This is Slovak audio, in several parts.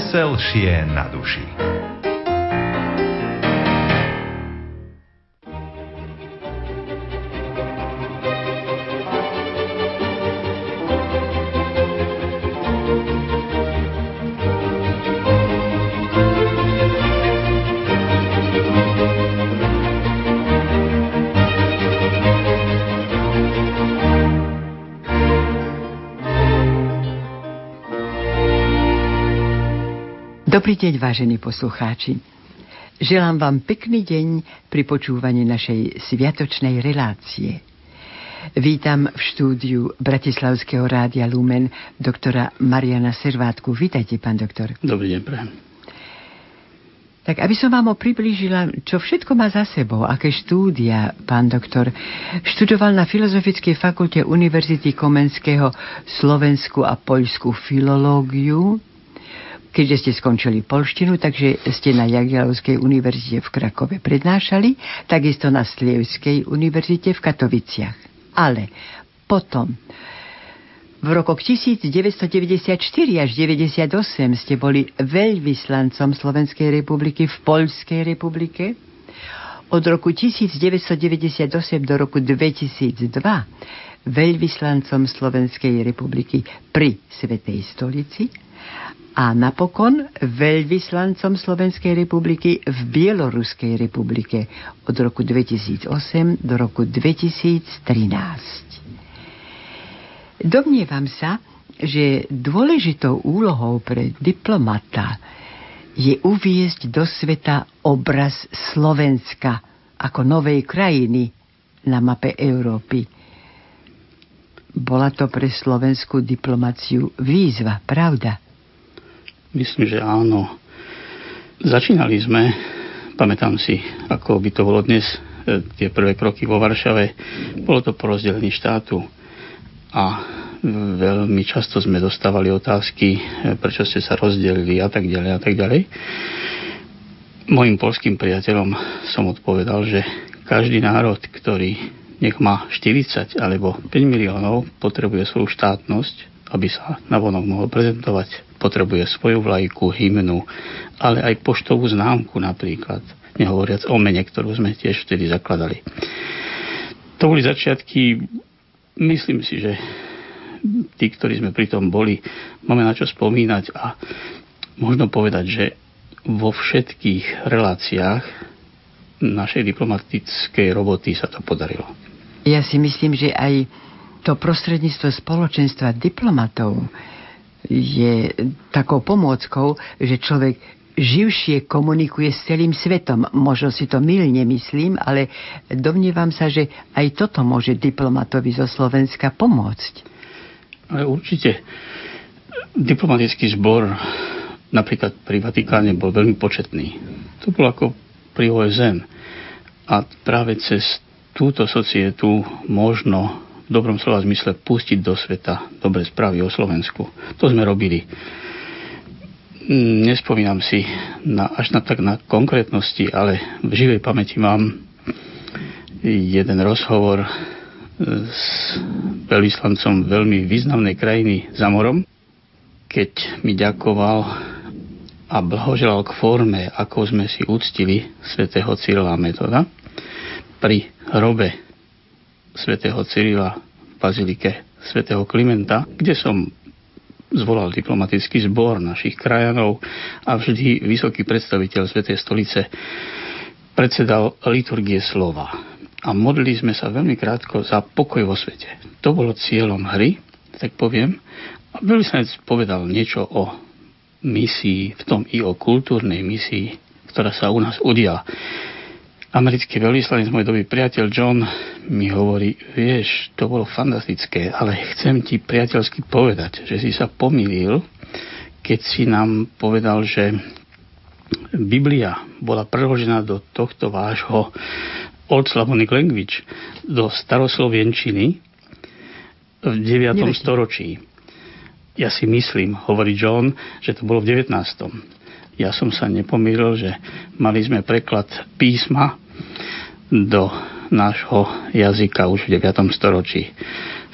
Veselšie na duši. Dobrý deň, vážení poslucháči. Želám vám pekný deň pri počúvaní našej sviatočnej relácie. Vítam v štúdiu Bratislavského rádia Lumen doktora Mariana Servátku. Vítajte, pán doktor. Dobrý deň, prajem. Tak aby som vám priblížila, čo všetko má za sebou, aké štúdia pán doktor študoval na Filozofickej fakulte Univerzity Komenského Slovensku a Poľskú filológiu, keďže ste skončili polštinu, takže ste na Jagiellovskej univerzite v Krakove prednášali, takisto na Slievskej univerzite v Katoviciach. Ale potom v rokoch 1994 až 1998 ste boli veľvyslancom Slovenskej republiky v Poľskej republike. Od roku 1998 do roku 2002 veľvyslancom Slovenskej republiky pri Svetej stolici a napokon veľvyslancom Slovenskej republiky v Bieloruskej republike od roku 2008 do roku 2013. Domnievam sa, že dôležitou úlohou pre diplomata je uviesť do sveta obraz Slovenska ako novej krajiny na mape Európy. Bola to pre slovenskú diplomáciu výzva, pravda? Myslím, že áno. Začínali sme, pamätám si, ako by to bolo dnes, e, tie prvé kroky vo Varšave, bolo to po rozdelení štátu a veľmi často sme dostávali otázky, e, prečo ste sa rozdelili a tak ďalej a tak ďalej. Mojim polským priateľom som odpovedal, že každý národ, ktorý nech má 40 alebo 5 miliónov, potrebuje svoju štátnosť, aby sa navonok mohol prezentovať potrebuje svoju vlajku, hymnu, ale aj poštovú známku napríklad, nehovoriac o mene, ktorú sme tiež vtedy zakladali. To boli začiatky, myslím si, že tí, ktorí sme pri tom boli, máme na čo spomínať a možno povedať, že vo všetkých reláciách našej diplomatickej roboty sa to podarilo. Ja si myslím, že aj to prostredníctvo spoločenstva diplomatov je takou pomôckou, že človek živšie komunikuje s celým svetom. Možno si to mylne myslím, ale domnievam sa, že aj toto môže diplomatovi zo Slovenska pomôcť. Určite. Diplomatický zbor napríklad pri Vatikáne bol veľmi početný. To bolo ako pri OSN. A práve cez túto societu možno v dobrom slova zmysle pustiť do sveta dobre správy o Slovensku. To sme robili. Nespomínam si na, až na tak na konkrétnosti, ale v živej pamäti mám jeden rozhovor s veľvyslancom veľmi významnej krajiny za morom, keď mi ďakoval a blahoželal k forme, ako sme si úctili svätého Cyrila Metoda pri hrobe svätého Cyrila v bazilike svätého Klimenta, kde som zvolal diplomatický zbor našich krajanov a vždy vysoký predstaviteľ Svetej stolice predsedal liturgie slova. A modlili sme sa veľmi krátko za pokoj vo svete. To bolo cieľom hry, tak poviem. A veľvyslanec povedal niečo o misii, v tom i o kultúrnej misii, ktorá sa u nás udiala americký veľvyslanec, môj dobrý priateľ John, mi hovorí, vieš, to bolo fantastické, ale chcem ti priateľsky povedať, že si sa pomýlil, keď si nám povedal, že Biblia bola preložená do tohto vášho Old Slavonic Language, do staroslovenčiny v 9. Neviete. storočí. Ja si myslím, hovorí John, že to bolo v 19. Ja som sa nepomýlil, že mali sme preklad písma do nášho jazyka už v 9. storočí.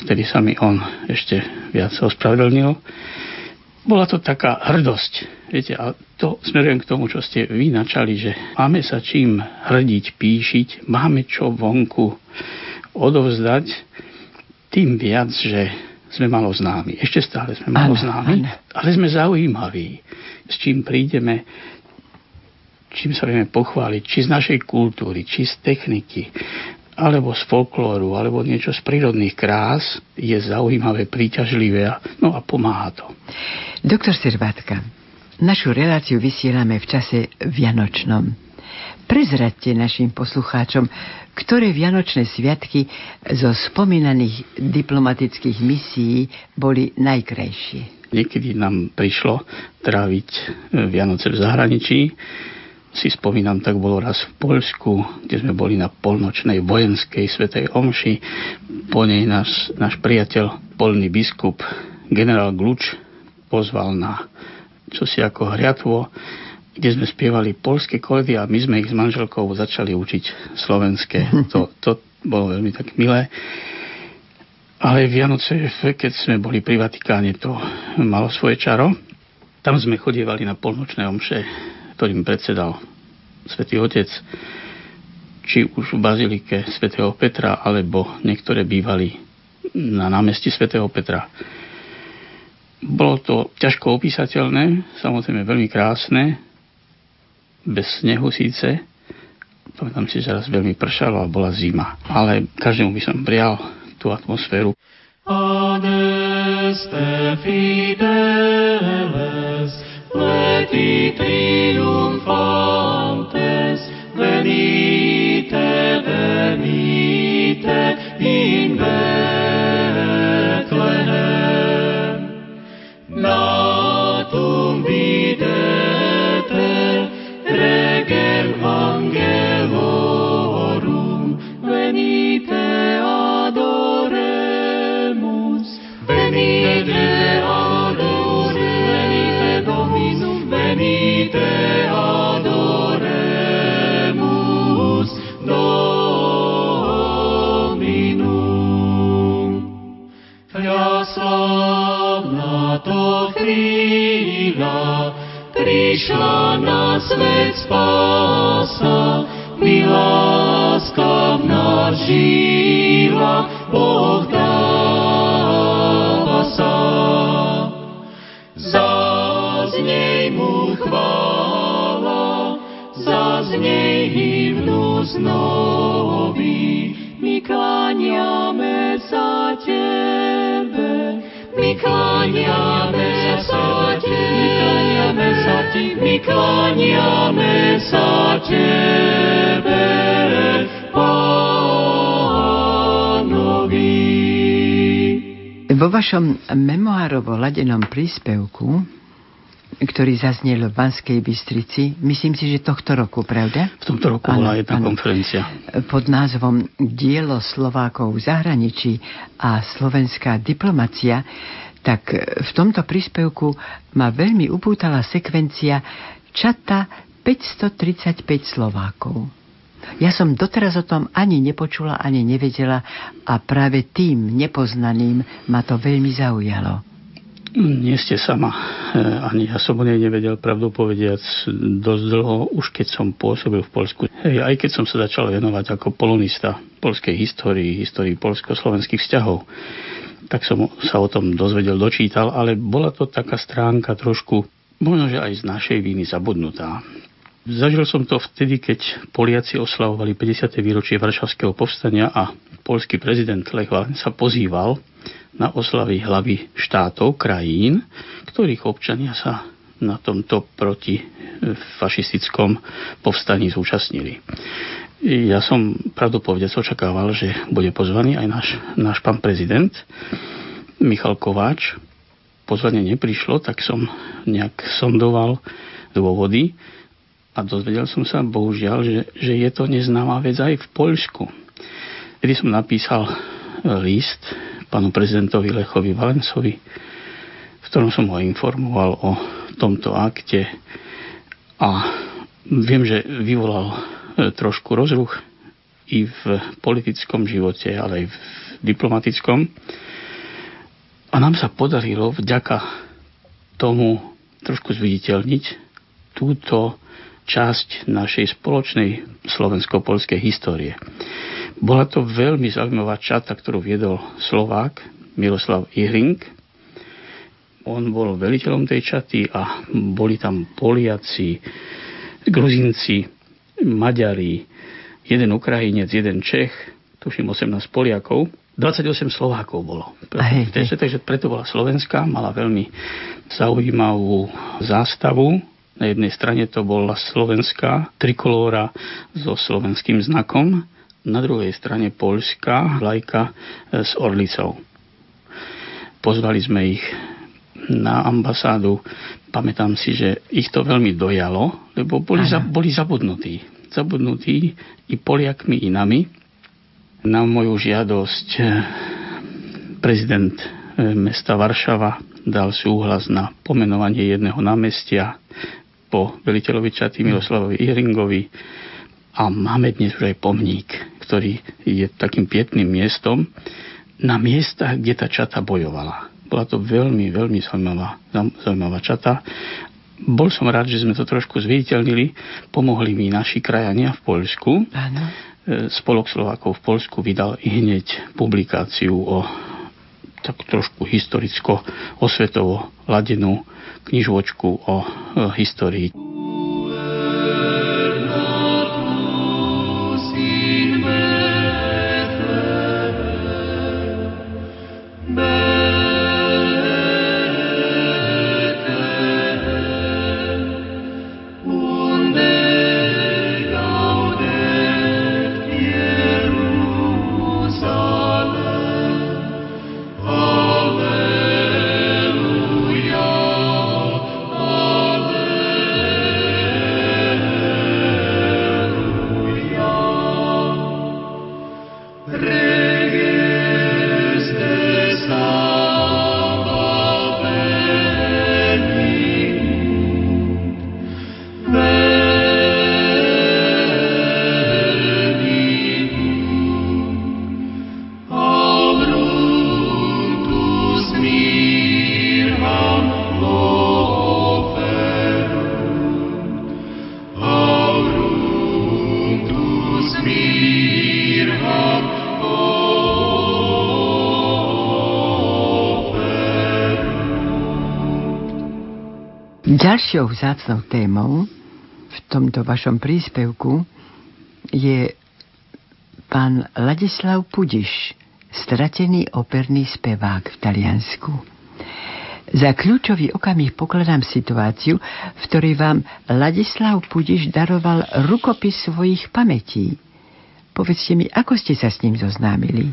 Vtedy sa mi on ešte viac ospravedlnil. bola to taká hrdosť. Viete, a to smerujem k tomu, čo ste vy načali, že máme sa čím hrdiť, píšiť, máme čo vonku odovzdať, tým viac, že sme malo známi. Ešte stále sme malo ano, známi, ano. ale sme zaujímaví, s čím prídeme, čím sa vieme pochváliť, či z našej kultúry, či z techniky, alebo z folklóru, alebo niečo z prírodných krás, je zaujímavé, príťažlivé no a pomáha to. Doktor Servátka, našu reláciu vysielame v čase Vianočnom. Prezradte našim poslucháčom, ktoré Vianočné sviatky zo spomínaných diplomatických misií boli najkrajšie. Niekedy nám prišlo tráviť Vianoce v zahraničí, si spomínam, tak bolo raz v Poľsku, kde sme boli na polnočnej vojenskej svetej omši. Po nej náš, náš priateľ, polný biskup, generál Gluč, pozval na čosi ako hriatvo, kde sme spievali polské koledy a my sme ich s manželkou začali učiť slovenské. To, to bolo veľmi tak milé. Ale Vianoce, keď sme boli pri Vatikáne, to malo svoje čaro. Tam sme chodievali na polnočné omše ktorým predsedal svätý Otec, či už v bazilike svätého Petra, alebo niektoré bývali na námestí svätého Petra. Bolo to ťažko opísateľné, samozrejme veľmi krásne, bez snehu síce. Pamätám si, že raz veľmi pršalo a bola zima. Ale každému by som prijal tú atmosféru. Adeste fideles, leti triumfantes, venite, venite in Bethlehem. Natum videte, regem angelorum, prišla na svet spása, láska v nás žila, Boh dáva sa. Zaznej mu chvála, zaznej hymnu znovy. My kláňame sa Tebe, my kláňame kláňame sa Tebe, my kláňame sa Tebe, Pánovi. Vo vašom memoárovo ladenom príspevku ktorý zaznel v Banskej Bystrici, myslím si, že tohto roku, pravda? V tomto roku ano, bola jedna ano, konferencia. Pod názvom Dielo Slovákov v zahraničí a slovenská diplomacia, tak v tomto príspevku ma veľmi upútala sekvencia čata 535 Slovákov. Ja som doteraz o tom ani nepočula, ani nevedela a práve tým nepoznaným ma to veľmi zaujalo. Nie ste sama. E, ani ja som o nej nevedel, pravdu povediac, dosť dlho, už keď som pôsobil v Polsku. Hej, aj keď som sa začal venovať ako polonista polskej histórii, histórii polsko-slovenských vzťahov, tak som sa o tom dozvedel, dočítal, ale bola to taká stránka trošku, možno, že aj z našej viny zabudnutá. Zažil som to vtedy, keď Poliaci oslavovali 50. výročie Varšavského povstania a polský prezident Lech sa pozýval na oslavy hlavy štátov, krajín, ktorých občania sa na tomto protifašistickom povstaní zúčastnili. Ja som pravdu povedať očakával, že bude pozvaný aj náš, náš pán prezident Michal Kováč. Pozvanie neprišlo, tak som nejak sondoval dôvody a dozvedel som sa, bohužiaľ, že, že je to neznáma vec aj v Poľsku. Kedy som napísal list pánu prezidentovi Lechovi Valencovi, v ktorom som ho informoval o tomto akte a viem, že vyvolal e, trošku rozruch i v politickom živote, ale aj v diplomatickom. A nám sa podarilo vďaka tomu trošku zviditeľniť túto časť našej spoločnej slovensko-polskej histórie. Bola to veľmi zaujímavá čata, ktorú viedol Slovák Miroslav Ihring. On bol veliteľom tej čaty a boli tam Poliaci, Gruzinci, Maďari, jeden Ukrajinec, jeden Čech, tuším 18 Poliakov, 28 Slovákov bolo. Hej, hej. Takže preto bola Slovenská, mala veľmi zaujímavú zástavu. Na jednej strane to bola slovenská trikolóra so slovenským znakom, na druhej strane poľská vlajka s orlicou. Pozvali sme ich na ambasádu. Pamätám si, že ich to veľmi dojalo, lebo boli, za, boli zabudnutí. Zabudnutí i Poliakmi, i nami na moju žiadosť eh, prezident eh, mesta Varšava dal súhlas na pomenovanie jedného námestia po veliteľovi Čaty Miloslavovi Ihringovi a máme dnes už aj pomník, ktorý je takým pietným miestom na miestach, kde tá čata bojovala. Bola to veľmi, veľmi zaujímavá, zaujímavá čata. Bol som rád, že sme to trošku zviditeľnili. Pomohli mi naši krajania v Poľsku. Áno Spolok Slovákov v Polsku vydal i hneď publikáciu o tak trošku historicko osvetovo ladenú knižočku o histórii. Ďalšou vzácnou témou v tomto vašom príspevku je pán Ladislav Pudiš, stratený operný spevák v Taliansku. Za kľúčový okamih pokladám situáciu, v ktorej vám Ladislav Pudiš daroval rukopis svojich pamätí. Povedzte mi, ako ste sa s ním zoznámili?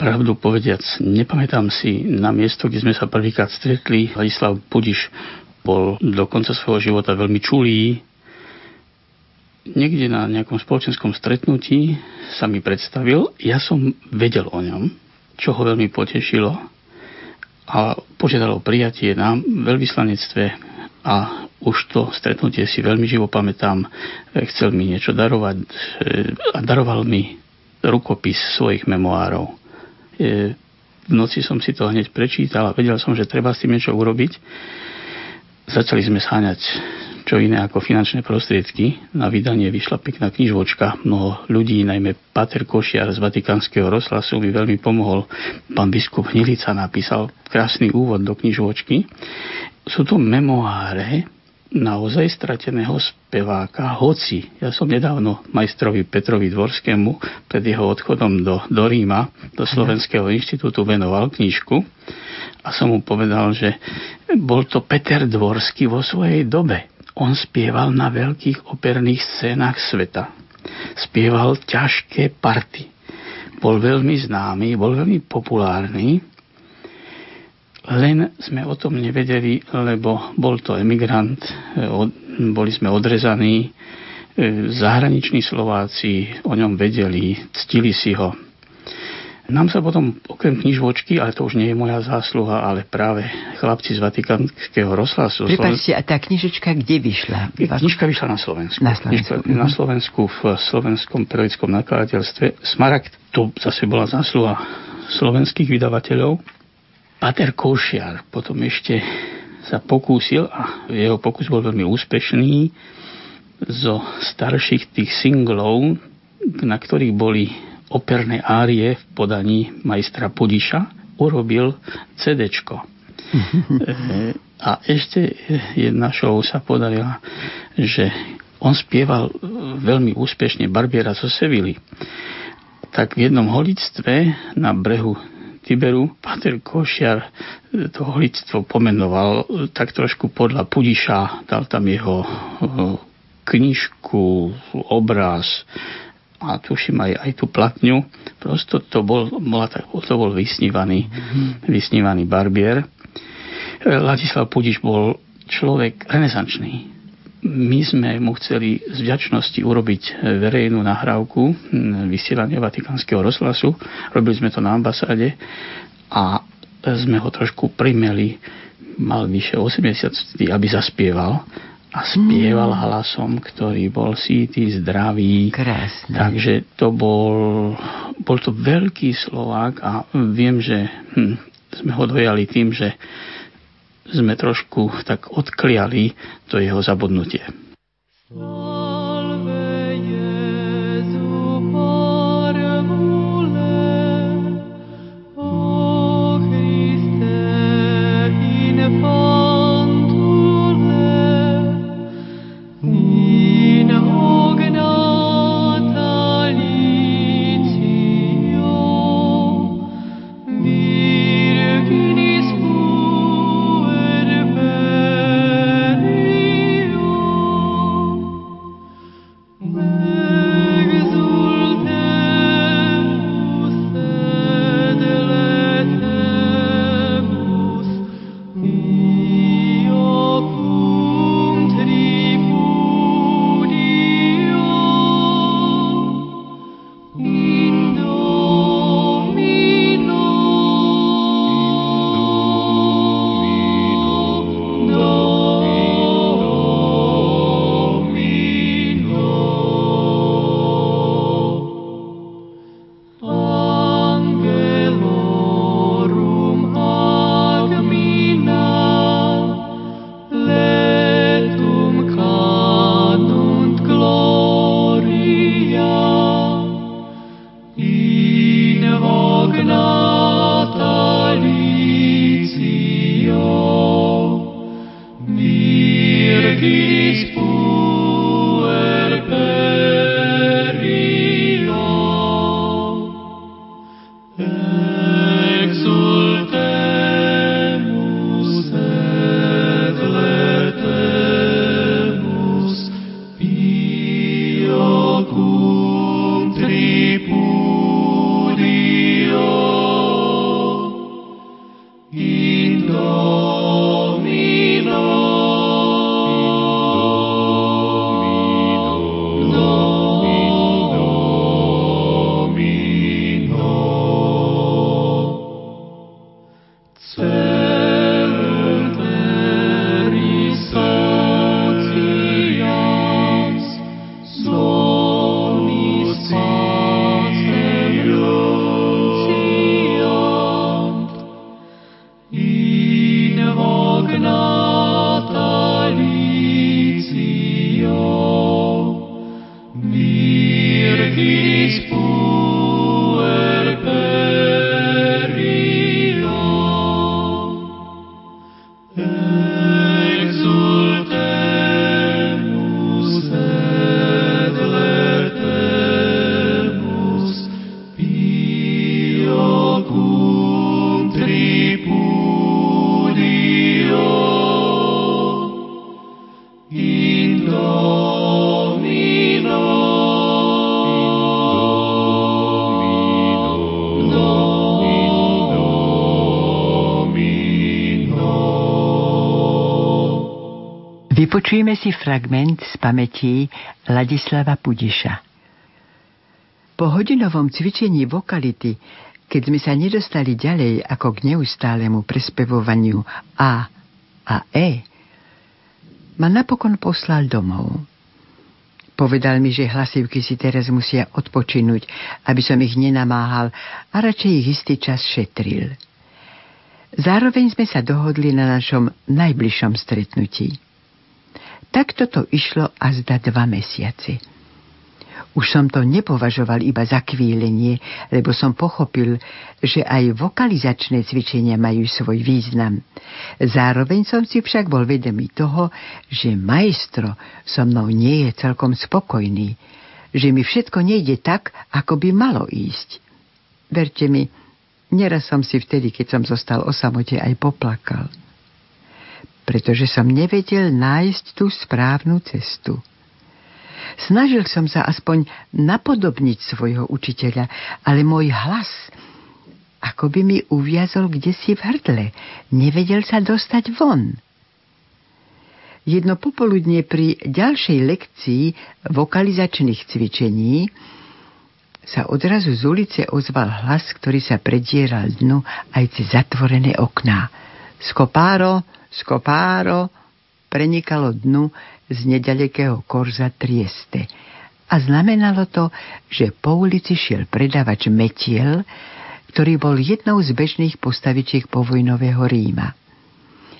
Pravdu povediac, nepamätám si na miesto, kde sme sa prvýkrát stretli. Ladislav Pudiš bol do konca svojho života veľmi čulý. Niekde na nejakom spoločenskom stretnutí sa mi predstavil, ja som vedel o ňom, čo ho veľmi potešilo a požiadal o prijatie na veľvyslanectve a už to stretnutie si veľmi živo pamätám. Chcel mi niečo darovať e, a daroval mi rukopis svojich memoárov. E, v noci som si to hneď prečítal a vedel som, že treba s tým niečo urobiť Začali sme sáňať čo iné ako finančné prostriedky. Na vydanie vyšla pekná knižočka. Mnoho ľudí, najmä Pater Košiar z Vatikánskeho rozhlasu mi veľmi pomohol. Pán biskup Hnilica napísal krásny úvod do knižočky. Sú to memoáre naozaj strateného speváka, hoci ja som nedávno majstrovi Petrovi Dvorskému pred jeho odchodom do, do Ríma, do Slovenského inštitútu venoval knižku a som mu povedal, že bol to Peter Dvorský vo svojej dobe. On spieval na veľkých operných scénach sveta. Spieval ťažké party. Bol veľmi známy, bol veľmi populárny, len sme o tom nevedeli, lebo bol to emigrant, boli sme odrezaní, e, zahraniční Slováci o ňom vedeli, ctili si ho. Nám sa potom, okrem knižvočky, ale to už nie je moja zásluha, ale práve chlapci z Vatikánskeho rozhlasu. Prepačte, a tá knižočka kde vyšla? Knižka vyšla na Slovensku. Na Slovensku. Knižka, na Slovensku v slovenskom periodickom nakladateľstve. Smaragd, to zase bola zásluha slovenských vydavateľov. Pater Košiar potom ešte sa pokúsil, a jeho pokus bol veľmi úspešný, zo starších tých singlov, na ktorých boli operné árie v podaní majstra Pudiša, urobil CDčko. a ešte jedna show sa podarila, že on spieval veľmi úspešne Barbiera zo Sevily. Tak v jednom holictve na brehu Tiberu Pater Košiar to holictvo pomenoval tak trošku podľa Pudiša, dal tam jeho knižku, obraz a tuším aj, aj tú platňu. Prosto to bol, to bol vysnívaný, mm-hmm. vysnívaný barbier. Ladislav Pudiš bol človek renesančný my sme mu chceli z vďačnosti urobiť verejnú nahrávku vysielania Vatikánskeho rozhlasu. Robili sme to na ambasáde a sme ho trošku primeli, mal vyše 80, aby zaspieval a spieval mm. hlasom, ktorý bol síty, zdravý. Krásne. Takže to bol, bol to veľký Slovák a viem, že hm, sme ho dojali tým, že sme trošku tak odkliali to jeho zabudnutie. Vypočujeme si fragment z pamätí Ladislava Pudiša. Po hodinovom cvičení vokality, keď sme sa nedostali ďalej ako k neustálemu prespevovaniu A a E, ma napokon poslal domov. Povedal mi, že hlasivky si teraz musia odpočinúť, aby som ich nenamáhal a radšej ich istý čas šetril. Zároveň sme sa dohodli na našom najbližšom stretnutí. Takto to išlo a zda dva mesiace. Už som to nepovažoval iba za kvílenie, lebo som pochopil, že aj vokalizačné cvičenia majú svoj význam. Zároveň som si však bol vedomý toho, že majstro so mnou nie je celkom spokojný, že mi všetko nejde tak, ako by malo ísť. Verte mi, neraz som si vtedy, keď som zostal o samote, aj poplakal. Pretože som nevedel nájsť tú správnu cestu. Snažil som sa aspoň napodobniť svojho učiteľa, ale môj hlas ako by mi uviazol kde si v hrdle. Nevedel sa dostať von. Jedno popoludne pri ďalšej lekcii vokalizačných cvičení sa odrazu z ulice ozval hlas, ktorý sa predieral dnu aj cez zatvorené okná. Skopáro, skopáro, prenikalo dnu z nedalekého korza Trieste. A znamenalo to, že po ulici šiel predavač metiel, ktorý bol jednou z bežných postavičiek povojnového Ríma.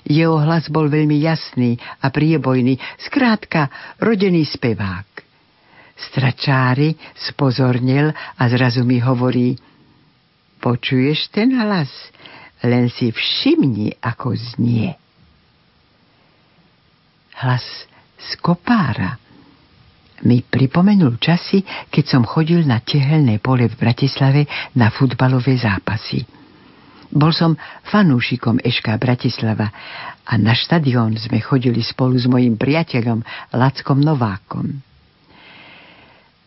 Jeho hlas bol veľmi jasný a priebojný, skrátka rodený spevák. Stračári spozornil a zrazu mi hovorí Počuješ ten hlas? Len si všimni, ako znie. Hlas z kopára mi pripomenul časy, keď som chodil na tehelné pole v Bratislave na futbalové zápasy. Bol som fanúšikom Eška Bratislava a na štadión sme chodili spolu s mojim priateľom Lackom Novákom.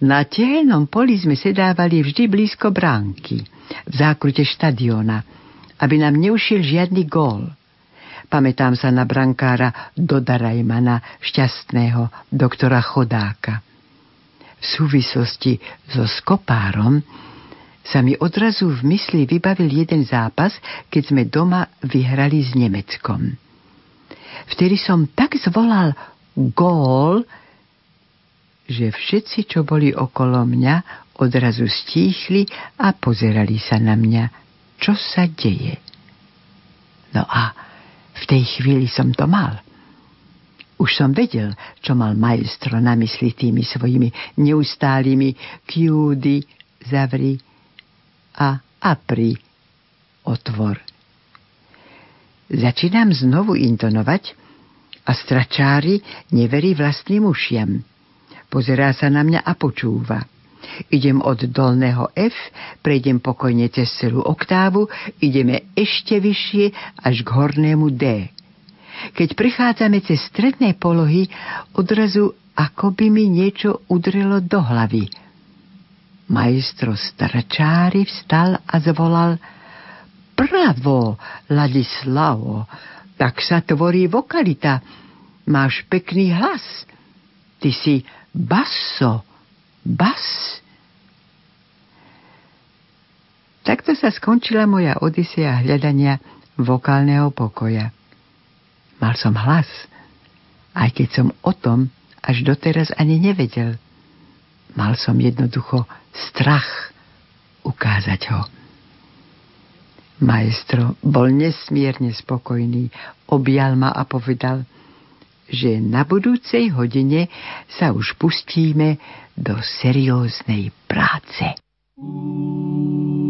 Na tehelnom poli sme sedávali vždy blízko bránky, v zákrute štadióna, aby nám neušiel žiadny gól – Pamätám sa na brankára Dodarajmana, šťastného doktora Chodáka. V súvislosti so Skopárom sa mi odrazu v mysli vybavil jeden zápas, keď sme doma vyhrali s Nemeckom. Vtedy som tak zvolal gól, že všetci, čo boli okolo mňa, odrazu stíchli a pozerali sa na mňa, čo sa deje. No a v tej chvíli som to mal. Už som vedel, čo mal majstro na mysli tými svojimi neustálými kjúdy, zavri a apri, otvor. Začínam znovu intonovať a stračári neverí vlastným ušiam. Pozerá sa na mňa a počúva. Idem od dolného F, prejdem pokojne cez celú oktávu, ideme ešte vyššie až k hornému D. Keď prichádzame cez stredné polohy, odrazu ako by mi niečo udrelo do hlavy. Majstro Starčári vstal a zvolal Bravo, Ladislavo, tak sa tvorí vokalita. Máš pekný hlas. Ty si basso, bas. Takto sa skončila moja odisea hľadania vokálneho pokoja. Mal som hlas, aj keď som o tom až doteraz ani nevedel. Mal som jednoducho strach ukázať ho. Maestro bol nesmierne spokojný, objal ma a povedal, že na budúcej hodine sa už pustíme do serióznej práce. Ooh.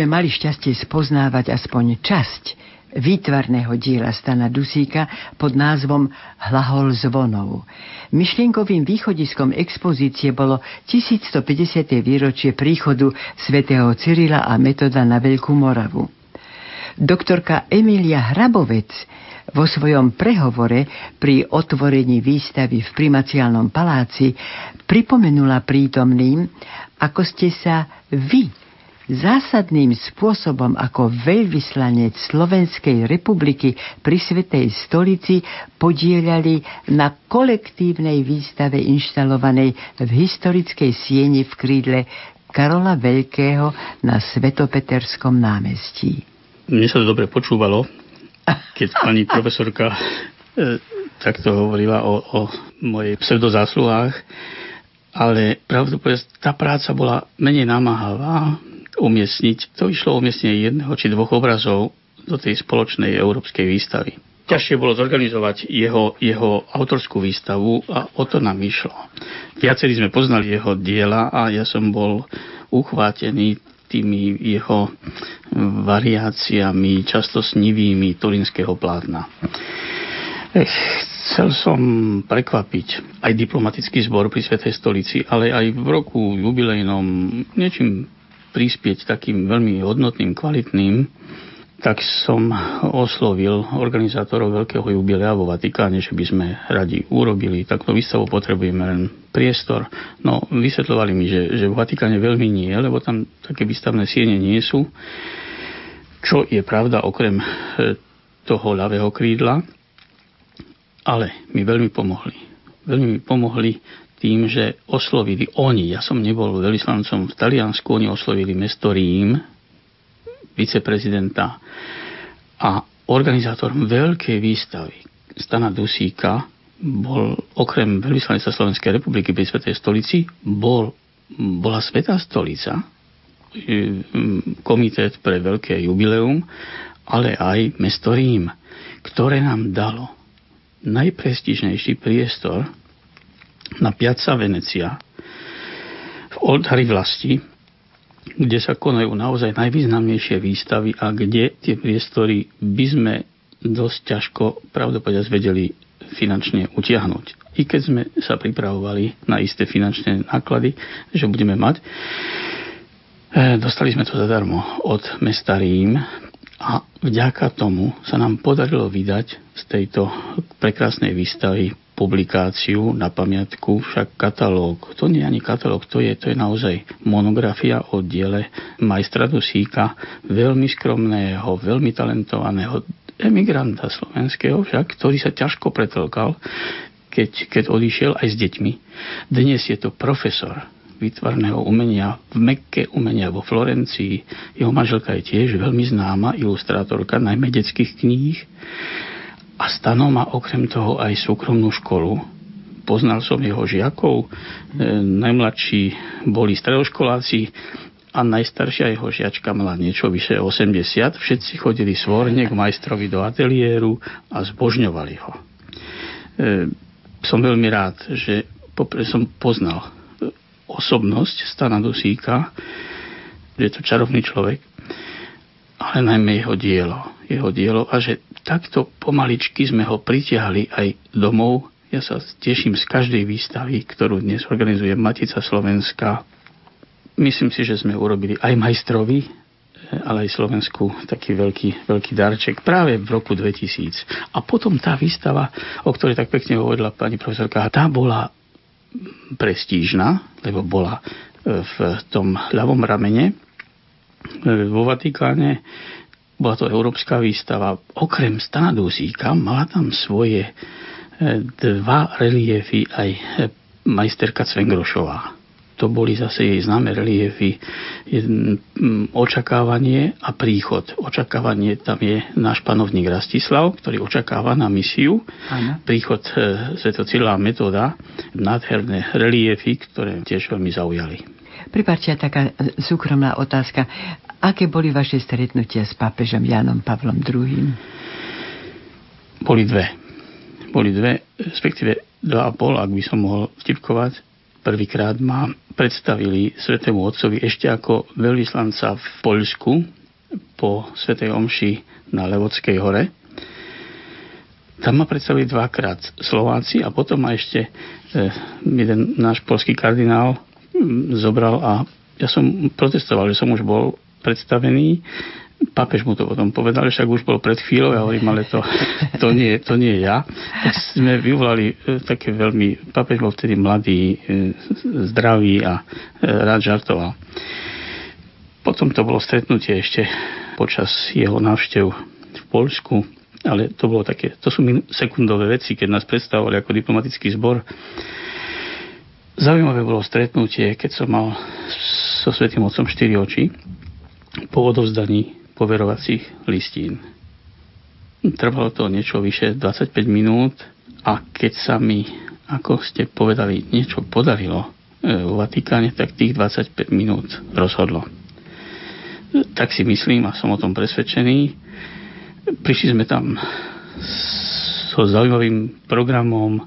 Sme mali šťastie spoznávať aspoň časť výtvarného diela Stana Dusíka pod názvom Hlahol zvonov. Myšlienkovým východiskom expozície bolo 1150. výročie príchodu svätého Cyrila a Metoda na Veľkú Moravu. Doktorka Emilia Hrabovec vo svojom prehovore pri otvorení výstavy v primaciálnom paláci pripomenula prítomným, ako ste sa vy zásadným spôsobom ako veľvyslanec Slovenskej republiky pri Svetej stolici podielali na kolektívnej výstave inštalovanej v historickej sieni v krídle Karola Veľkého na Svetopeterskom námestí. Mne sa to dobre počúvalo, keď pani profesorka e, takto hovorila o, o mojej pseudozásluhách, ale pravdu povedať, tá práca bola menej namáhavá, umiestniť, to išlo umiestnenie jedného či dvoch obrazov do tej spoločnej európskej výstavy. Ťažšie bolo zorganizovať jeho, jeho autorskú výstavu a o to nám išlo. Viacerí sme poznali jeho diela a ja som bol uchvátený tými jeho variáciami, často snivými turinského plátna. Ech, chcel som prekvapiť aj diplomatický zbor pri Svetej stolici, ale aj v roku jubilejnom niečím prispieť takým veľmi hodnotným, kvalitným, tak som oslovil organizátorov Veľkého jubilea vo Vatikáne, že by sme radi urobili takto výstavu, potrebujeme len priestor. No, vysvetľovali mi, že, že v Vatikáne veľmi nie, lebo tam také výstavné siene nie sú. Čo je pravda, okrem e, toho ľavého krídla, ale mi veľmi pomohli. Veľmi mi pomohli tým, že oslovili oni, ja som nebol veľvyslancom v Taliansku, oni oslovili mesto Rím, viceprezidenta. A organizátorom veľkej výstavy Stana Dusíka bol okrem veľvyslanectva Slovenskej republiky pri Svetej stolici bol, bola Svetá stolica, e, komitet pre veľké jubileum, ale aj mesto Rím, ktoré nám dalo najprestižnejší priestor na Piazza Venecia v oltári vlasti, kde sa konajú naozaj najvýznamnejšie výstavy a kde tie priestory by sme dosť ťažko, pravdepodobne vedeli finančne utiahnuť. I keď sme sa pripravovali na isté finančné náklady, že budeme mať, eh, dostali sme to zadarmo od mesta Rím a vďaka tomu sa nám podarilo vydať z tejto prekrásnej výstavy publikáciu na pamiatku, však katalóg. To nie je ani katalóg, to je, to je naozaj monografia o diele majstra Dusíka, veľmi skromného, veľmi talentovaného emigranta slovenského však, ktorý sa ťažko pretlkal, keď, keď odišiel aj s deťmi. Dnes je to profesor výtvarného umenia v Mekke umenia vo Florencii. Jeho manželka je tiež veľmi známa ilustrátorka, najmä detských kníh. A Stano má okrem toho aj súkromnú školu. Poznal som jeho žiakov. E, najmladší boli stredoškoláci a najstaršia jeho žiačka mala niečo vyše 80. Všetci chodili svorne k majstrovi do ateliéru a zbožňovali ho. E, som veľmi rád, že popre som poznal osobnosť Stana Dusíka, že je to čarovný človek, ale najmä jeho dielo. Jeho dielo a že takto pomaličky sme ho pritiahli aj domov. Ja sa teším z každej výstavy, ktorú dnes organizuje Matica Slovenska. Myslím si, že sme urobili aj majstrovi, ale aj Slovensku taký veľký, veľký darček práve v roku 2000. A potom tá výstava, o ktorej tak pekne hovorila pani profesorka, tá bola prestížna, lebo bola e, v tom ľavom ramene e, vo Vatikáne bola to európska výstava. Okrem Stana Dusíka mala tam svoje e, dva reliefy aj e, majsterka Cvengrošová. To boli zase jej známe reliefy. Očakávanie a príchod. Očakávanie tam je náš panovník Rastislav, ktorý očakáva na misiu. Ano. Príchod e, Svetocila metóda. Nádherné reliefy, ktoré tiež veľmi zaujali. Pripačte taká súkromná otázka. Aké boli vaše stretnutia s pápežom Jánom Pavlom II? Boli dve. Boli dve, respektíve dva a pol, ak by som mohol vtipkovať. prvýkrát ma predstavili svetému otcovi ešte ako veľvyslanca v Poľsku po svetej omši na Levodskej hore. Tam ma predstavili dvakrát Slováci a potom ma ešte eh, jeden náš polský kardinál zobral a ja som protestoval, že som už bol predstavený Pápež mu to potom povedal, však už bol pred chvíľou, ja hovorím, ale to, to, nie, to nie ja. Tak sme vyvolali e, také veľmi, pápež bol vtedy mladý, e, zdravý a e, rád žartoval. Potom to bolo stretnutie ešte počas jeho návštev v Polsku, ale to bolo také, to sú sekundové veci, keď nás predstavovali ako diplomatický zbor. Zaujímavé bolo stretnutie, keď som mal so Svetým Otcom 4 oči po odovzdaní poverovacích listín. Trvalo to niečo vyše 25 minút a keď sa mi, ako ste povedali, niečo podarilo e, v Vatikáne, tak tých 25 minút rozhodlo. Tak si myslím a som o tom presvedčený. Prišli sme tam so zaujímavým programom,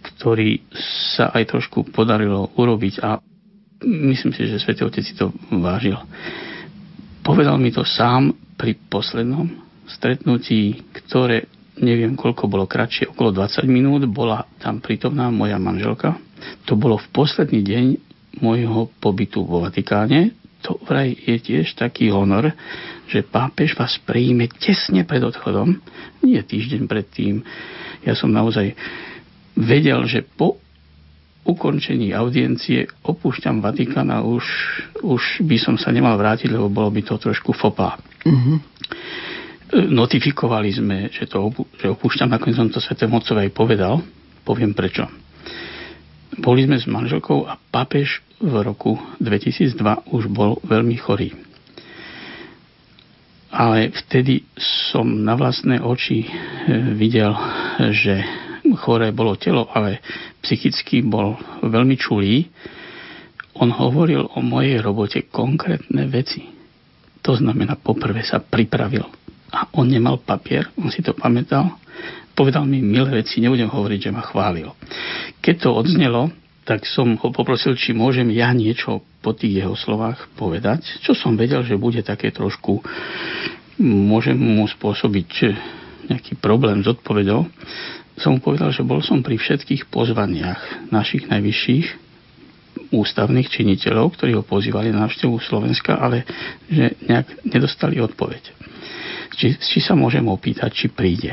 ktorý sa aj trošku podarilo urobiť a myslím si, že Svetý Otec si to vážil. Povedal mi to sám pri poslednom stretnutí, ktoré neviem koľko bolo kratšie, okolo 20 minút, bola tam prítomná moja manželka. To bolo v posledný deň môjho pobytu vo Vatikáne. To vraj je tiež taký honor, že pápež vás príjme tesne pred odchodom, nie týždeň predtým. Ja som naozaj vedel, že po ukončení audiencie opúšťam Vatikán a už, už by som sa nemal vrátiť, lebo bolo by to trošku fopa. Mm-hmm. Notifikovali sme, že, to, že opúšťam, nakoniec som to Svete Mocové aj povedal. Poviem prečo. Boli sme s manželkou a papež v roku 2002 už bol veľmi chorý. Ale vtedy som na vlastné oči eh, videl, že choré bolo telo, ale psychicky bol veľmi čulý. On hovoril o mojej robote konkrétne veci. To znamená, poprvé sa pripravil. A on nemal papier, on si to pamätal. Povedal mi milé veci, nebudem hovoriť, že ma chválil. Keď to odznelo, tak som ho poprosil, či môžem ja niečo po tých jeho slovách povedať, čo som vedel, že bude také trošku, môžem mu spôsobiť nejaký problém s odpovedou som mu povedal, že bol som pri všetkých pozvaniach našich najvyšších ústavných činiteľov, ktorí ho pozývali na návštevu Slovenska, ale že nejak nedostali odpoveď. Či, či sa môžem opýtať, či príde.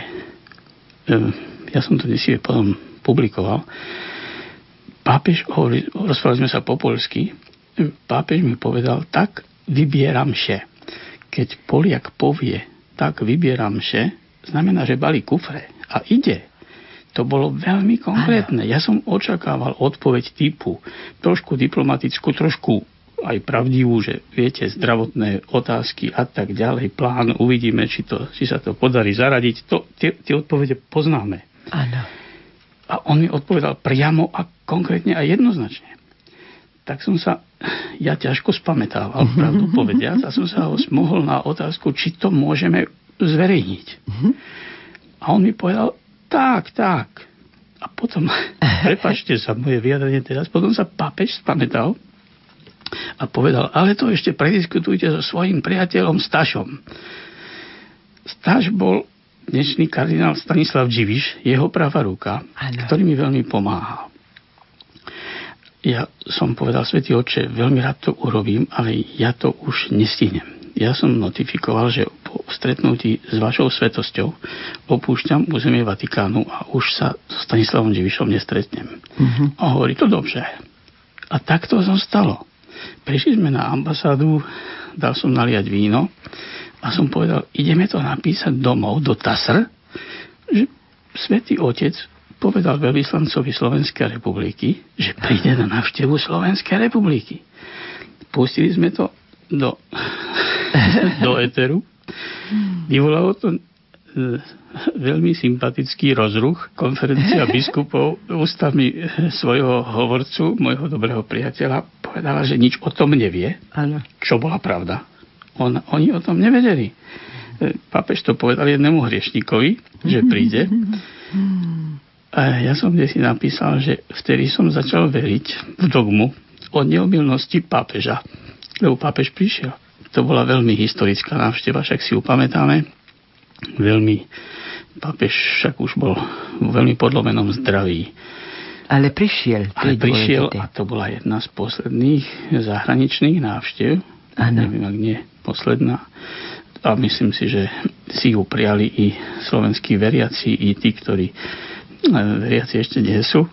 Ehm, ja som to dnes potom publikoval. Pápež, rozprávali sme sa po polsky, pápež mi povedal, tak vybieram še. Keď Poliak povie, tak vybieram še, znamená, že balí kufre a ide. To bolo veľmi konkrétne. Ja som očakával odpoveď typu trošku diplomatickú, trošku aj pravdivú, že viete, zdravotné otázky a tak ďalej, plán, uvidíme, či, to, či sa to podarí zaradiť. To, tie, tie odpovede poznáme. Áno. A on mi odpovedal priamo a konkrétne a jednoznačne. Tak som sa, ja ťažko spametával, pravdu povediac, a som sa ho smohol na otázku, či to môžeme zverejniť. Mhm. A on mi povedal, tak, tak. A potom, prepačte sa moje vyjadrenie teraz, potom sa pápež spamätal a povedal, ale to ešte prediskutujte so svojím priateľom Stašom. Staš bol dnešný kardinál Stanislav Dživiš, jeho pravá ruka, ano. ktorý mi veľmi pomáhal. Ja som povedal, Svetý oče, veľmi rád to urobím, ale ja to už nestihnem ja som notifikoval, že po stretnutí s vašou svetosťou opúšťam územie Vatikánu a už sa so Stanislavom Divišom nestretnem. Uh-huh. A hovorí to dobře. A tak to zostalo. Prišli sme na ambasádu, dal som naliať víno a som povedal, ideme to napísať domov do TASR, že Svetý Otec povedal veľvyslancovi Slovenskej republiky, že príde na návštevu Slovenskej republiky. Pustili sme to do do eteru. Vyvolalo to e, veľmi sympatický rozruch. Konferencia biskupov ústami svojho hovorcu, môjho dobrého priateľa, povedala, že nič o tom nevie, ano. čo bola pravda. On, oni o tom nevedeli. E, Papež to povedal jednému hriešníkovi, že príde. A A ja som si napísal, že vtedy som začal veriť v dogmu o neomilnosti pápeža, lebo pápež prišiel. To bola veľmi historická návšteva, však si ju pamätáme. Veľmi, pápež však už bol v veľmi podlomenom zdraví. Ale prišiel. Ale prišiel a to bola jedna z posledných zahraničných návštev. Ano. Neviem, ak nie posledná a myslím si, že si ju prijali i slovenskí veriaci, i tí, ktorí e, veriaci ešte nie sú.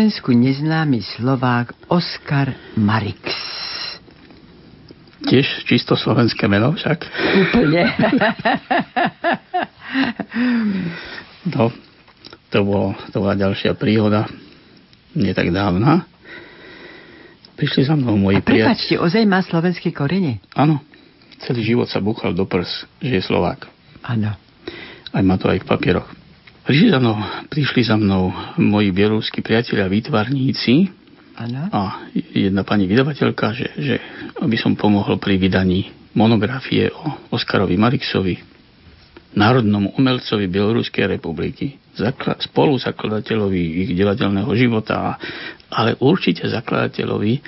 Slovensku neznámy Slovák Oskar Marix. Tiež čisto slovenské meno však. Úplne. no, to, bolo, to bola ďalšia príhoda, nie tak dávna. Prišli za mnou moji priateľi. ozaj má slovenské korene? Áno. Celý život sa búchal do prs, že je Slovák. Áno. Aj má to aj v papieroch. Prišli za mnou, prišli za mnou moji bieloruskí priatelia výtvarníci ano. a jedna pani vydavateľka, že, že aby som pomohol pri vydaní monografie o Oskarovi Marixovi, národnom umelcovi Bieloruskej republiky, zakla- spoluzakladateľovi ich divadelného života, ale určite zakladateľovi e,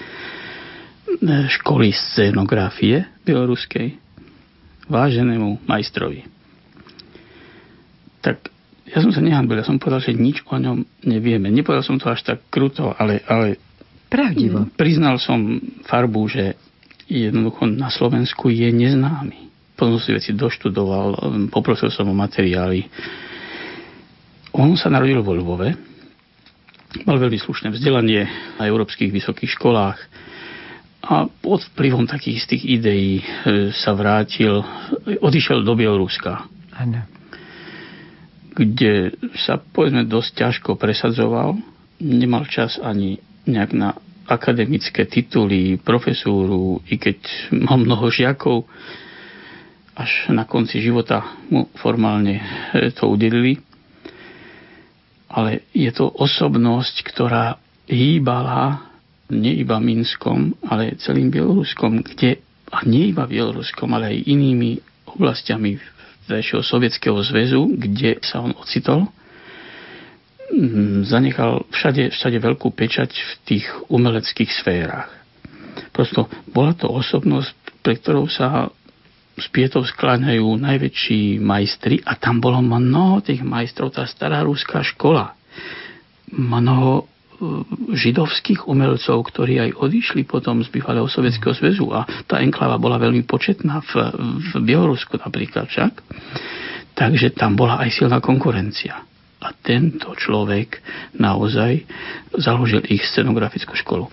školy scénografie bieloruskej, váženému majstrovi. Tak ja som sa nehambil, ja som povedal, že nič o ňom nevieme. Nepovedal som to až tak kruto, ale, ale Pravdivo. priznal som farbu, že jednoducho na Slovensku je neznámy. Potom si veci doštudoval, poprosil som o materiály. On sa narodil vo Lvove, mal veľmi slušné vzdelanie na európskych vysokých školách a pod vplyvom takých istých ideí e, sa vrátil, odišiel do Bieloruska. Áno kde sa povedzme dosť ťažko presadzoval, nemal čas ani nejak na akademické tituly, profesúru, i keď mal mnoho žiakov, až na konci života mu formálne e, to udelili. Ale je to osobnosť, ktorá hýbala nie iba Minskom, ale celým Bieloruskom, kde, a nie iba Bieloruskom, ale aj inými oblastiami vtedajšieho Sovietskeho zväzu, kde sa on ocitol, mm, zanechal všade, všade veľkú pečať v tých umeleckých sférach. Prosto bola to osobnosť, pre ktorou sa z pietov skláňajú najväčší majstri a tam bolo mnoho tých majstrov, tá stará ruská škola. Mnoho židovských umelcov, ktorí aj odišli potom z bývalého Sovietskeho zväzu a tá enklava bola veľmi početná v, v Bielorusku napríklad však, Takže tam bola aj silná konkurencia. A tento človek naozaj založil ich scenografickú školu.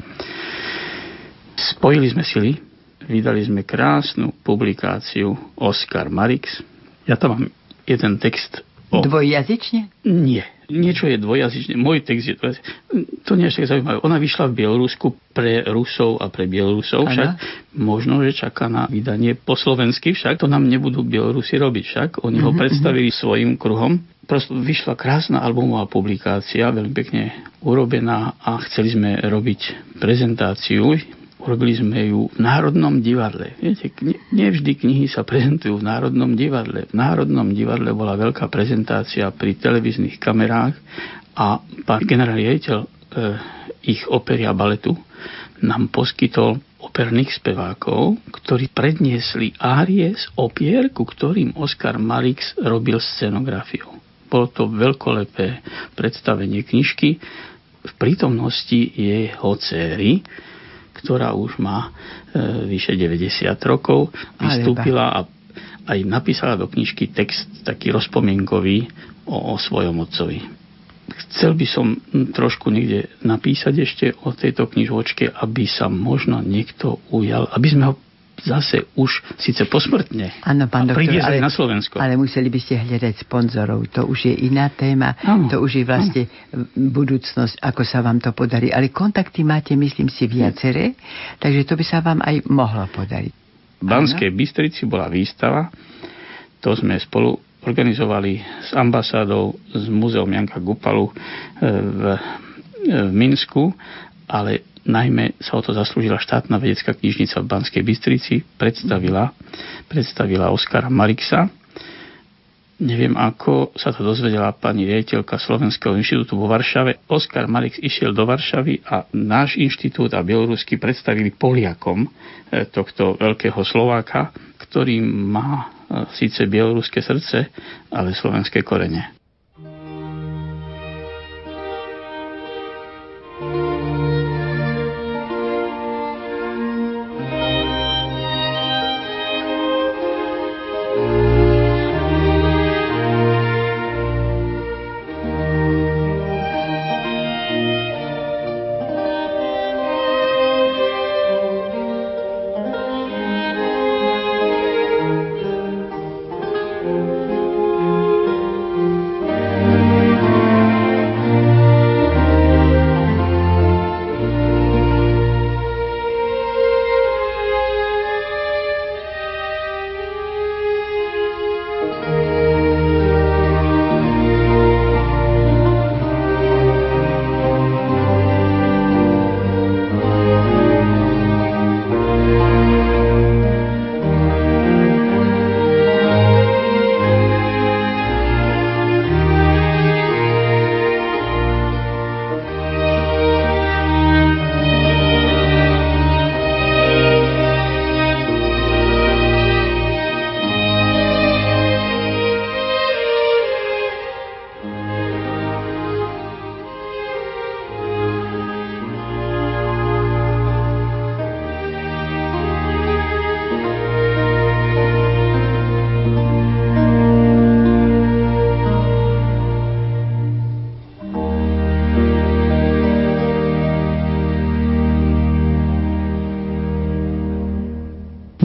Spojili sme sily, vydali sme krásnu publikáciu Oscar Marix. Ja tam mám jeden text o... Dvojjazyčne? Nie niečo je dvojazyčné. Môj text je dvojazyčný. To nie je však zaujímavé. Ona vyšla v Bielorusku pre Rusov a pre Bielorusov. Však možno, že čaká na vydanie po slovensky. Však to nám nebudú Bielorusi robiť. Však oni ho mhm, predstavili svojim kruhom. Prosto vyšla krásna albumová publikácia, veľmi pekne urobená a chceli sme robiť prezentáciu Urobili sme ju v Národnom divadle. Viete, nevždy knihy sa prezentujú v Národnom divadle. V Národnom divadle bola veľká prezentácia pri televíznych kamerách a pán generál riaditeľ e, ich opery a baletu nám poskytol operných spevákov, ktorí predniesli árie z opier, ku ktorým Oskar Marix robil scenografiu. Bolo to veľkolepé predstavenie knižky v prítomnosti jeho céry, ktorá už má e, vyše 90 rokov, vystúpila a aj napísala do knižky text taký rozpomienkový o, o svojom otcovi. Chcel by som trošku niekde napísať ešte o tejto knižočke, aby sa možno niekto ujal, aby sme ho zase už síce posmrtne ano, pán doktor, ale, na Slovensko. Ale museli by ste hľadať sponzorov. To už je iná téma. Ano, to už je vlastne ano. budúcnosť, ako sa vám to podarí. Ale kontakty máte, myslím si, viaceré, takže to by sa vám aj mohlo podariť. V Banskej Bystrici bola výstava, to sme spolu organizovali s ambasádou, s muzeom Janka Gupalu e, v, e, v Minsku, ale Najmä sa o to zaslúžila štátna vedecká knižnica v Banskej Bystrici, predstavila, predstavila Oskara Marixa. Neviem, ako sa to dozvedela pani riaditeľka Slovenského inštitútu vo Varšave. Oskar Marix išiel do Varšavy a náš inštitút a bielorusky predstavili Poliakom e, tohto veľkého Slováka, ktorý má e, síce bieloruské srdce, ale slovenské korene.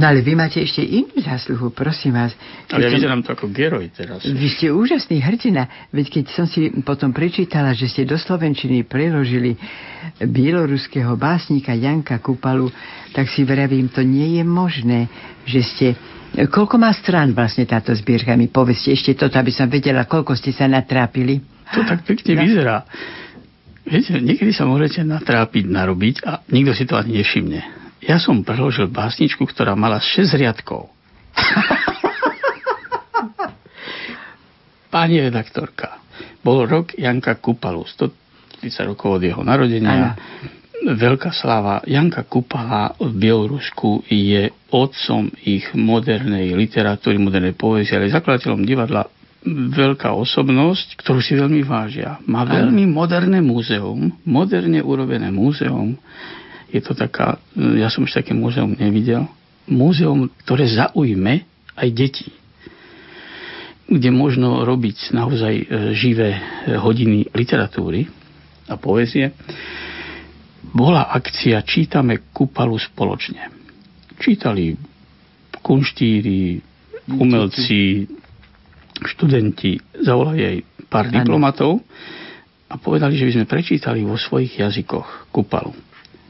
No ale vy máte ešte inú zásluhu, prosím vás. Ale ja vyzerám to ako geroj teraz. Vy ste úžasný hrdina, veď keď som si potom prečítala, že ste do Slovenčiny preložili bieloruského básnika Janka Kupalu, tak si vravím, to nie je možné, že ste... Koľko má strán vlastne táto zbierka? Mi povedzte ešte toto, aby som vedela, koľko ste sa natrápili. To tak pekne no. vyzerá. Viete, niekedy sa môžete natrápiť, narobiť a nikto si to ani nevšimne. Ja som preložil básničku, ktorá mala 6 riadkov. Pani redaktorka, bol rok Janka Kupalu, 130 rokov od jeho narodenia. Ano. Veľká sláva. Janka Kupala v Bielorusku je otcom ich modernej literatúry, modernej poezie, ale zakladateľom divadla veľká osobnosť, ktorú si veľmi vážia. Má veľmi moderné múzeum, moderne urobené múzeum, je to taká, ja som už také múzeum nevidel, múzeum, ktoré zaujme aj deti. kde možno robiť naozaj e, živé e, hodiny literatúry a poezie, bola akcia Čítame Kupalu spoločne. Čítali kunštíri, umelci, študenti, zavolali aj pár diplomatov a povedali, že by sme prečítali vo svojich jazykoch Kupalu.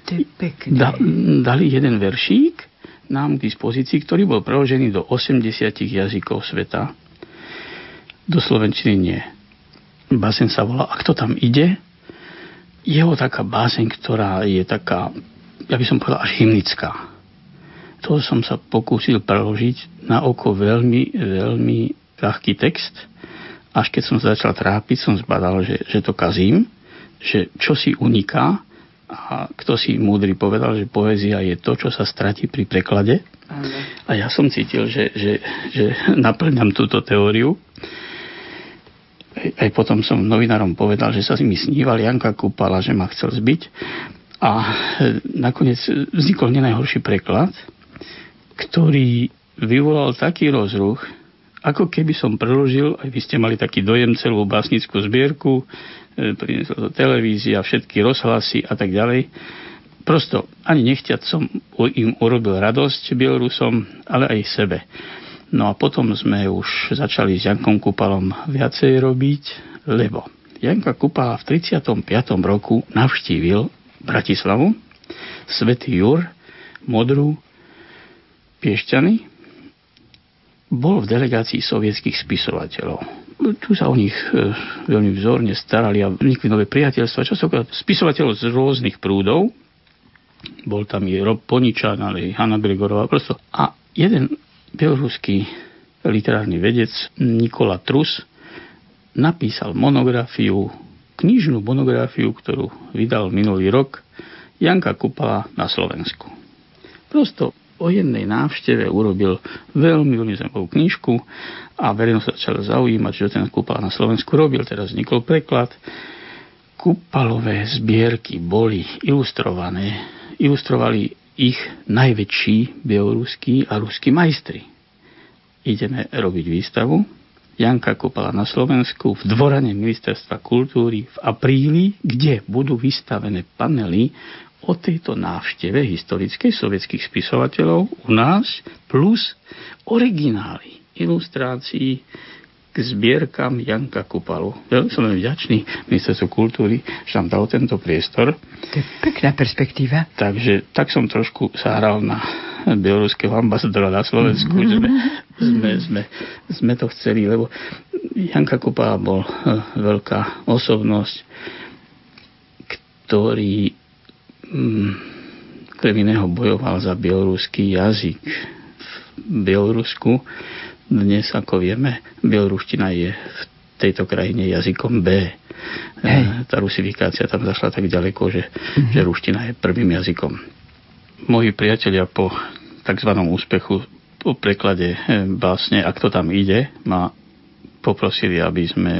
To je pekné. Da, dali jeden veršík nám k dispozícii, ktorý bol preložený do 80 jazykov sveta do Slovenčiny nie. Básen sa volá A kto tam ide? Jeho taká báseň, ktorá je taká, ja by som povedal, až hymnická. To som sa pokúsil preložiť na oko veľmi, veľmi ľahký text. Až keď som začal trápiť, som zbadal, že, že to kazím, že čo si uniká a kto si múdry povedal, že poézia je to, čo sa stratí pri preklade. A ja som cítil, že, že, že naplňam túto teóriu aj potom som novinárom povedal, že sa mi sníval Janka Kupala, že ma chcel zbiť. A e, nakoniec vznikol nenajhorší preklad, ktorý vyvolal taký rozruch, ako keby som preložil, aj vy ste mali taký dojem celú básnickú zbierku, televízia, všetky rozhlasy a tak ďalej. Prosto ani nechťať som im urobil radosť Bielorusom, ale aj sebe. No a potom sme už začali s Jankom Kupalom viacej robiť, lebo Janka Kupala v 35. roku navštívil Bratislavu, Svetý Jur, Modru, Piešťany, bol v delegácii sovietských spisovateľov. Tu sa o nich e, veľmi vzorne starali a vznikli nové priateľstva, častokrát spisovateľov z rôznych prúdov. Bol tam i Rob Poničan, ale i Hanna Gregorová. Prosto. A jeden bieloruský literárny vedec Nikola Trus napísal monografiu, knižnú monografiu, ktorú vydal minulý rok Janka Kupala na Slovensku. Prosto o jednej návšteve urobil veľmi, veľmi zaujímavú knižku a verejnosť sa začala zaujímať, že ten Kupala na Slovensku robil. Teraz vznikol preklad. Kupalové zbierky boli ilustrované, ilustrovali ich najväčší bieloruskí a ruskí majstri. Ideme robiť výstavu. Janka Kopala na Slovensku v dvorane Ministerstva kultúry v apríli, kde budú vystavené panely o tejto návšteve historickej sovietských spisovateľov u nás plus originály ilustrácií k zbierkam Janka Kupalu. Veľmi som veľmi vďačný ministerstvu kultúry, že nám dal tento priestor. To je pekná perspektíva. Takže tak som trošku sa hral na bieloruského ambasadora na Slovensku, že sme, sme, sme, sme to chceli, lebo Janka Kupala bol eh, veľká osobnosť, ktorý mm, krem iného bojoval za bieloruský jazyk v Bielorusku dnes, ako vieme, bieloruština je v tejto krajine jazykom B. Hej. Tá rusifikácia tam zašla tak ďaleko, že, mm-hmm. že ruština je prvým jazykom. Moji priatelia po tzv. úspechu po preklade eh, básne Ak to tam ide, ma poprosili, aby sme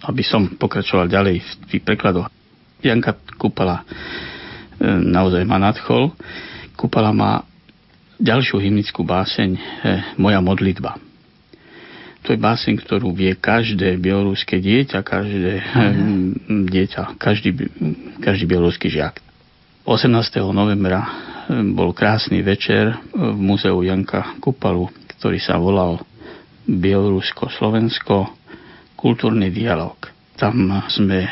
aby som pokračoval ďalej v tých prekladoch. Janka Kupala naozaj ma nadchol. Kupala ma ďalšiu hymnickú báseň Moja modlitba. To je báseň, ktorú vie každé bieloruské dieťa, každé uh-huh. dieťa, každý, každý bieloruský žiak. 18. novembra bol krásny večer v múzeu Janka Kupalu, ktorý sa volal Bielorusko-Slovensko kultúrny dialog. Tam sme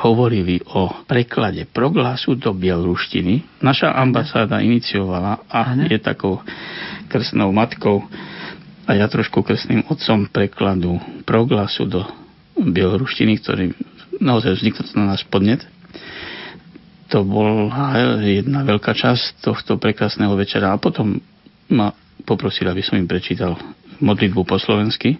hovorili o preklade proglásu do bieloruštiny. Naša ambasáda iniciovala a je takou krstnou matkou a ja trošku krstným otcom prekladu proglasu do bieloruštiny, ktorý naozaj vznikol na nás podnet. To bola jedna veľká časť tohto prekrásneho večera a potom ma poprosil, aby som im prečítal modlitbu po slovensky.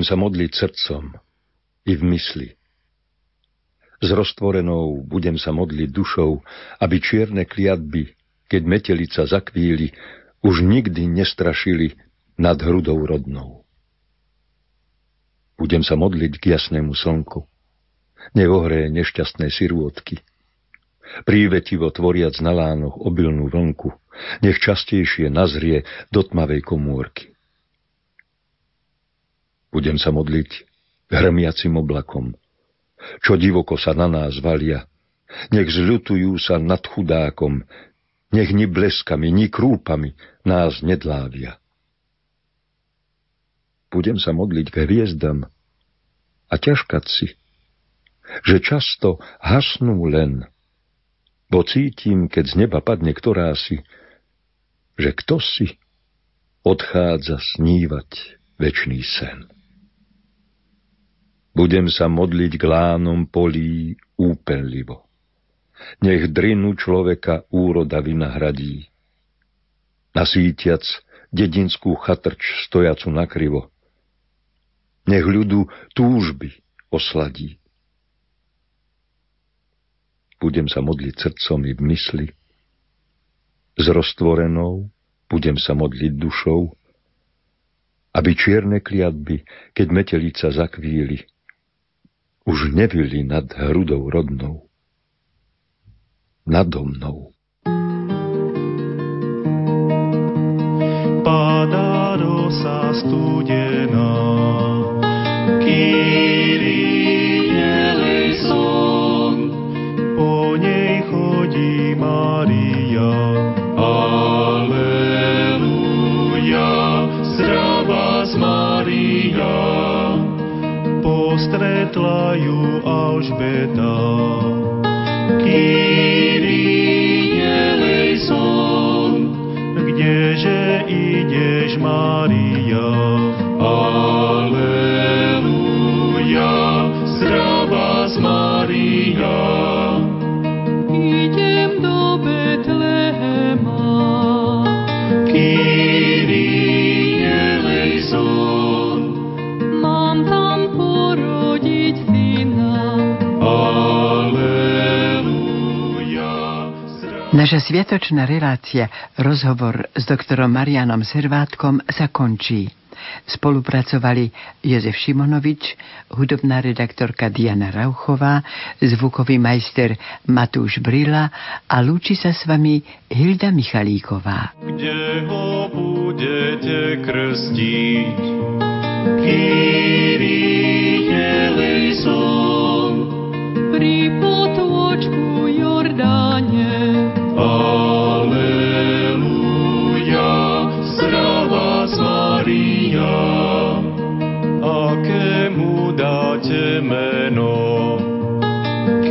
Budem sa modliť srdcom i v mysli. S roztvorenou budem sa modliť dušou, aby čierne kliatby, keď metelica zakvíli, už nikdy nestrašili nad hrudou rodnou. Budem sa modliť k jasnému slnku, nech ohreje nešťastné sirôdky. Prívetivo tvoriac na lánoch obilnú vlnku, nech častejšie nazrie do tmavej komórky. Budem sa modliť hrmiacim oblakom, čo divoko sa na nás valia, nech zľutujú sa nad chudákom, nech ni bleskami, ni krúpami nás nedlávia. Budem sa modliť k hviezdam a ťažkať si, že často hasnú len, bo cítim, keď z neba padne ktorá si, že kto si odchádza snívať večný sen. Budem sa modliť k lánom polí úpenlivo. Nech drinu človeka úroda vynahradí. Nasítiac dedinskú chatrč stojacu nakrivo, nech ľudu túžby osladí. Budem sa modliť srdcom i v mysli, s roztvorenou budem sa modliť dušou, aby čierne kliatby, keď metelica zakvíli, už nevyli nad hrudou rodnou, nado mnou. Padá rosa studená, po postretla ju Alžbeta. Kyrie eleison, kdeže ideš, Mária? Naša sviatočná relácia, rozhovor s doktorom Marianom Servátkom sa končí. Spolupracovali Jozef Šimonovič, hudobná redaktorka Diana Rauchová, zvukový majster Matúš Brila a lúči sa s vami Hilda Michalíková. Kde ho budete krstiť? Kyrie eleison.